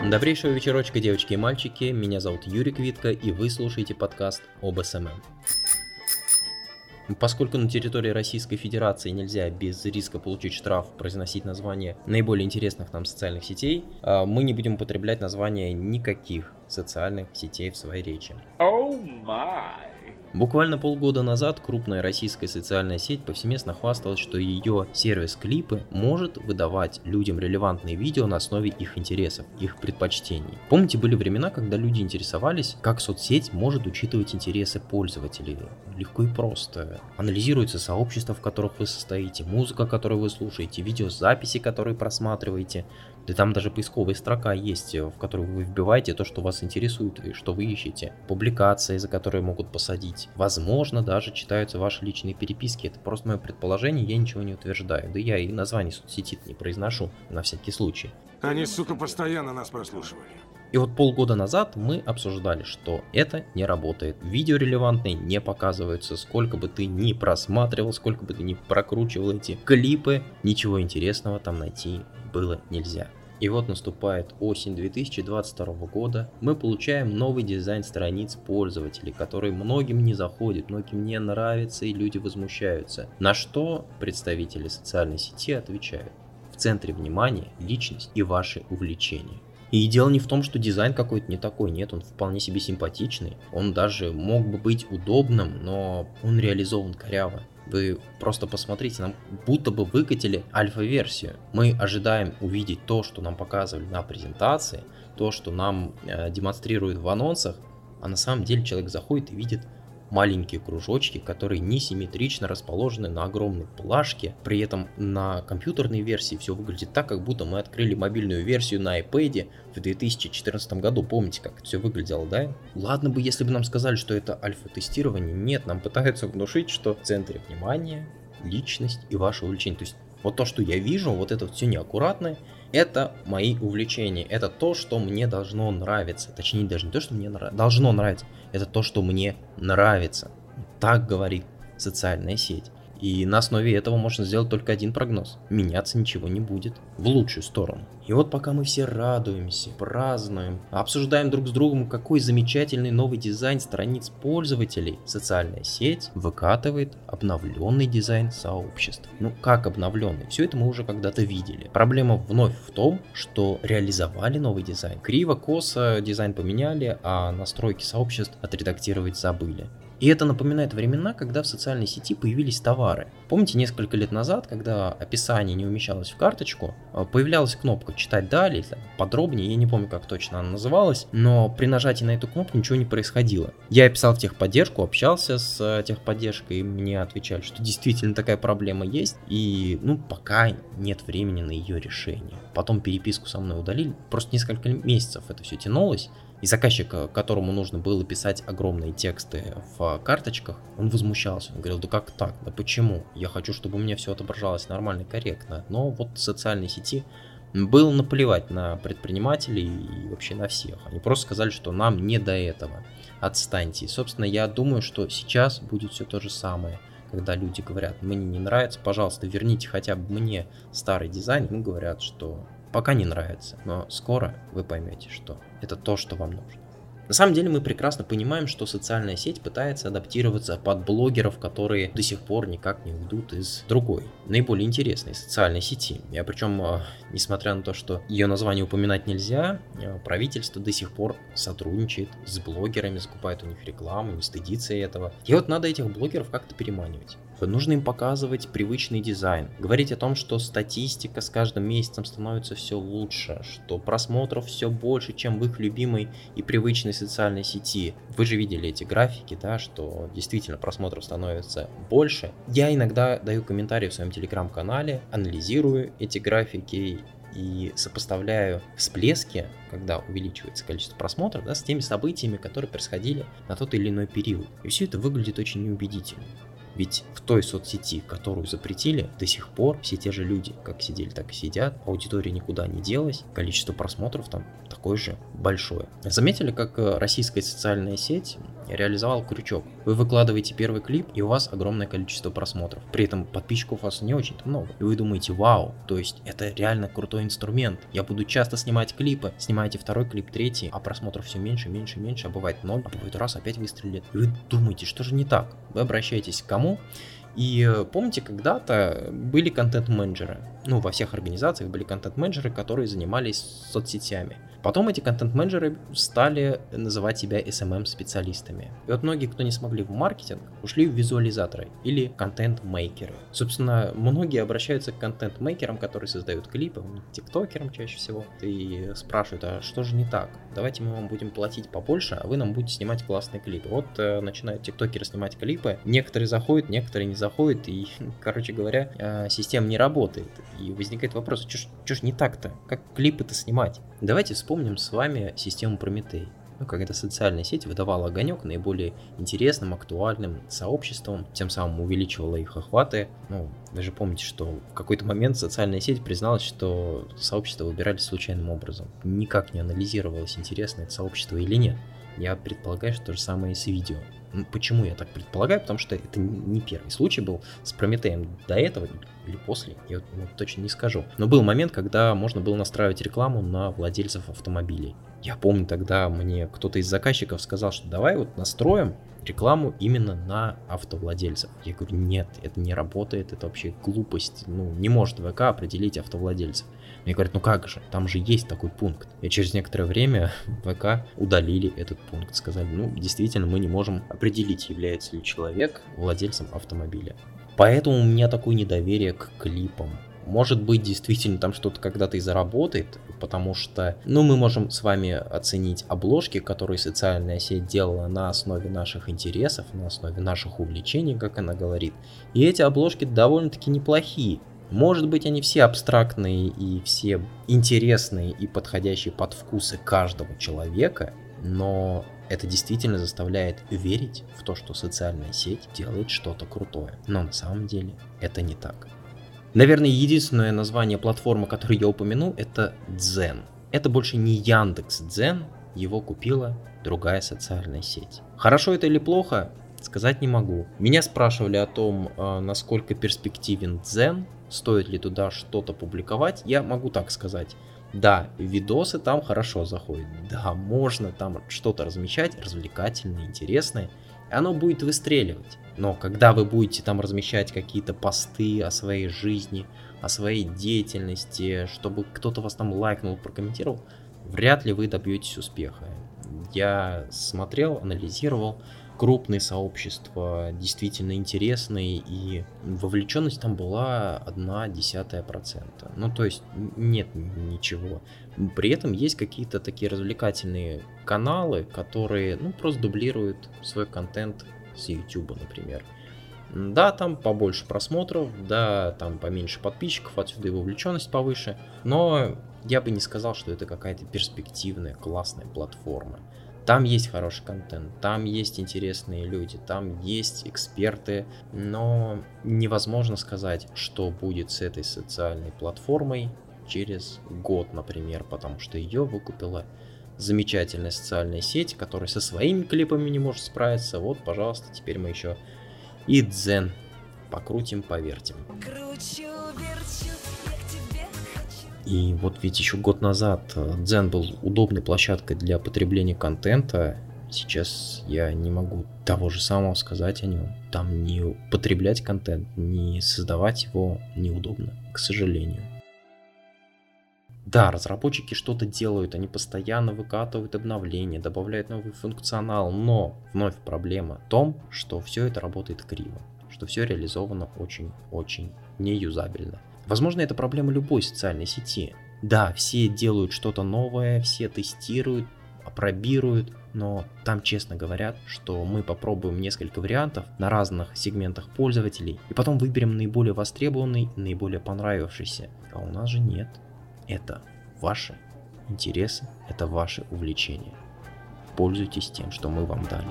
Добрейшего вечерочка, девочки и мальчики. Меня зовут Юрий Квитко, и вы слушаете подкаст об СММ. Поскольку на территории Российской Федерации нельзя без риска получить штраф произносить название наиболее интересных нам социальных сетей, а, мы не будем употреблять название никаких социальных сетей в своей речи. Oh my. Буквально полгода назад крупная российская социальная сеть повсеместно хвасталась, что ее сервис Клипы может выдавать людям релевантные видео на основе их интересов, их предпочтений. Помните, были времена, когда люди интересовались, как соцсеть может учитывать интересы пользователей? Легко и просто. Анализируется сообщество, в которых вы состоите, музыка, которую вы слушаете, видеозаписи, которые просматриваете, да там даже поисковая строка есть, в которую вы вбиваете то, что вас интересует и что вы ищете. Публикации, за которые могут посадить. Возможно, даже читаются ваши личные переписки. Это просто мое предположение, я ничего не утверждаю. Да я и название соцсети не произношу, на всякий случай. Они, сука, постоянно нас прослушивали. И вот полгода назад мы обсуждали, что это не работает. Видео релевантные не показываются. Сколько бы ты ни просматривал, сколько бы ты ни прокручивал эти клипы, ничего интересного там найти было нельзя. И вот наступает осень 2022 года, мы получаем новый дизайн страниц пользователей, который многим не заходит, многим не нравится и люди возмущаются. На что представители социальной сети отвечают. В центре внимания личность и ваши увлечения. И дело не в том, что дизайн какой-то не такой, нет, он вполне себе симпатичный, он даже мог бы быть удобным, но он реализован коряво. Вы просто посмотрите, нам будто бы выкатили альфа-версию. Мы ожидаем увидеть то, что нам показывали на презентации, то, что нам э, демонстрируют в анонсах, а на самом деле человек заходит и видит маленькие кружочки, которые несимметрично расположены на огромной плашке. При этом на компьютерной версии все выглядит так, как будто мы открыли мобильную версию на iPad в 2014 году. Помните, как это все выглядело, да? Ладно бы, если бы нам сказали, что это альфа-тестирование. Нет, нам пытаются внушить, что в центре внимания личность и ваше увлечение. То есть вот то, что я вижу, вот это все неаккуратное, это мои увлечения, это то, что мне должно нравиться. Точнее, даже не то, что мне нрав... должно нравиться, это то, что мне нравится. Так говорит социальная сеть. И на основе этого можно сделать только один прогноз. Меняться ничего не будет. В лучшую сторону. И вот пока мы все радуемся, празднуем, обсуждаем друг с другом, какой замечательный новый дизайн страниц пользователей, социальная сеть выкатывает обновленный дизайн сообществ. Ну как обновленный? Все это мы уже когда-то видели. Проблема вновь в том, что реализовали новый дизайн. Криво, косо дизайн поменяли, а настройки сообществ отредактировать забыли. И это напоминает времена, когда в социальной сети появились товары. Помните, несколько лет назад, когда описание не умещалось в карточку, э, появлялась кнопка «Читать далее», подробнее, я не помню, как точно она называлась, но при нажатии на эту кнопку ничего не происходило. Я писал в техподдержку, общался с э, техподдержкой, и мне отвечали, что действительно такая проблема есть, и ну пока нет времени на ее решение. Потом переписку со мной удалили, просто несколько месяцев это все тянулось, и заказчик, которому нужно было писать огромные тексты в карточках, он возмущался. Он говорил, да как так, да почему? Я хочу, чтобы у меня все отображалось нормально, корректно. Но вот в социальной сети было наплевать на предпринимателей и вообще на всех. Они просто сказали, что нам не до этого. Отстаньте. И, собственно, я думаю, что сейчас будет все то же самое. Когда люди говорят, мне не нравится, пожалуйста, верните хотя бы мне старый дизайн. Ему говорят, что Пока не нравится, но скоро вы поймете, что это то, что вам нужно. На самом деле мы прекрасно понимаем, что социальная сеть пытается адаптироваться под блогеров, которые до сих пор никак не уйдут из другой, наиболее интересной социальной сети. Я причем, а, несмотря на то, что ее название упоминать нельзя, а, правительство до сих пор сотрудничает с блогерами, закупает у них рекламу, не стыдится этого. И вот надо этих блогеров как-то переманивать. Нужно им показывать привычный дизайн, говорить о том, что статистика с каждым месяцем становится все лучше, что просмотров все больше, чем в их любимой и привычной социальной сети. Вы же видели эти графики, да, что действительно просмотров становится больше. Я иногда даю комментарии в своем телеграм-канале, анализирую эти графики и сопоставляю всплески, когда увеличивается количество просмотров, да, с теми событиями, которые происходили на тот или иной период. И все это выглядит очень неубедительно. Ведь в той соцсети, которую запретили, до сих пор все те же люди, как сидели, так и сидят, аудитория никуда не делась, количество просмотров там такое же большое. Заметили, как э, российская социальная сеть реализовал крючок. Вы выкладываете первый клип, и у вас огромное количество просмотров. При этом подписчиков у вас не очень-то много. И вы думаете, вау, то есть это реально крутой инструмент. Я буду часто снимать клипы. Снимаете второй клип, третий, а просмотров все меньше, меньше, меньше, а бывает ноль, а бывает раз, опять выстрелит. И вы думаете, что же не так? Вы обращаетесь к кому? И э, помните, когда-то были контент-менеджеры. Ну, во всех организациях были контент-менеджеры, которые занимались соцсетями. Потом эти контент-менеджеры стали называть себя SMM-специалистами. И вот многие, кто не смогли в маркетинг, ушли в визуализаторы или контент-мейкеры. Собственно, многие обращаются к контент-мейкерам, которые создают клипы, тиктокерам чаще всего, и спрашивают, а что же не так? Давайте мы вам будем платить побольше, а вы нам будете снимать классные клипы. Вот э, начинают тиктокеры снимать клипы, некоторые заходят, некоторые не заходят, и, короче говоря, э, система не работает. И возникает вопрос, что ж не так-то? Как клипы-то снимать? Давайте вспомним с вами систему Прометей. Ну, когда социальная сеть выдавала огонек наиболее интересным, актуальным сообществом, тем самым увеличивала их охваты. Ну, вы же помните, что в какой-то момент социальная сеть призналась, что сообщество выбирали случайным образом. Никак не анализировалось, интересно это сообщество или нет. Я предполагаю, что то же самое и с видео. Почему я так предполагаю? Потому что это не первый случай был с Прометеем. До этого или после, я ну, точно не скажу. Но был момент, когда можно было настраивать рекламу на владельцев автомобилей. Я помню тогда мне кто-то из заказчиков сказал, что давай вот настроим рекламу именно на автовладельцев. Я говорю, нет, это не работает, это вообще глупость. Ну, не может ВК определить автовладельцев. Мне говорят, ну как же, там же есть такой пункт. И через некоторое время ВК удалили этот пункт. Сказали, ну, действительно, мы не можем определить, является ли человек владельцем автомобиля. Поэтому у меня такое недоверие к клипам. Может быть, действительно там что-то когда-то и заработает, потому что, ну, мы можем с вами оценить обложки, которые социальная сеть делала на основе наших интересов, на основе наших увлечений, как она говорит. И эти обложки довольно-таки неплохие. Может быть, они все абстрактные и все интересные и подходящие под вкусы каждого человека, но это действительно заставляет верить в то, что социальная сеть делает что-то крутое. Но на самом деле это не так. Наверное, единственное название платформы, которую я упомяну, это Дзен. Это больше не Яндекс Дзен, его купила другая социальная сеть. Хорошо это или плохо, сказать не могу. Меня спрашивали о том, а, насколько перспективен Дзен, стоит ли туда что-то публиковать. Я могу так сказать. Да, видосы там хорошо заходят. Да, можно там что-то размещать, развлекательное, интересное. Оно будет выстреливать. Но когда вы будете там размещать какие-то посты о своей жизни, о своей деятельности, чтобы кто-то вас там лайкнул, прокомментировал, вряд ли вы добьетесь успеха. Я смотрел, анализировал, крупные сообщества, действительно интересные, и вовлеченность там была одна десятая процента. Ну, то есть нет ничего. При этом есть какие-то такие развлекательные каналы, которые, ну, просто дублируют свой контент с YouTube, например. Да, там побольше просмотров, да, там поменьше подписчиков, отсюда и вовлеченность повыше, но я бы не сказал, что это какая-то перспективная, классная платформа. Там есть хороший контент, там есть интересные люди, там есть эксперты, но невозможно сказать, что будет с этой социальной платформой через год, например, потому что ее выкупила замечательная социальная сеть, которая со своими клипами не может справиться. Вот, пожалуйста, теперь мы еще и Дзен покрутим, повертим. Кручу, и вот ведь еще год назад Дзен был удобной площадкой для потребления контента. Сейчас я не могу того же самого сказать о нем. Там не потреблять контент, не создавать его неудобно, к сожалению. Да, разработчики что-то делают, они постоянно выкатывают обновления, добавляют новый функционал, но вновь проблема в том, что все это работает криво, что все реализовано очень-очень неюзабельно. Возможно, это проблема любой социальной сети. Да, все делают что-то новое, все тестируют, опробируют, но там честно говорят, что мы попробуем несколько вариантов на разных сегментах пользователей и потом выберем наиболее востребованный, наиболее понравившийся. А у нас же нет. Это ваши интересы, это ваши увлечения. Пользуйтесь тем, что мы вам дали.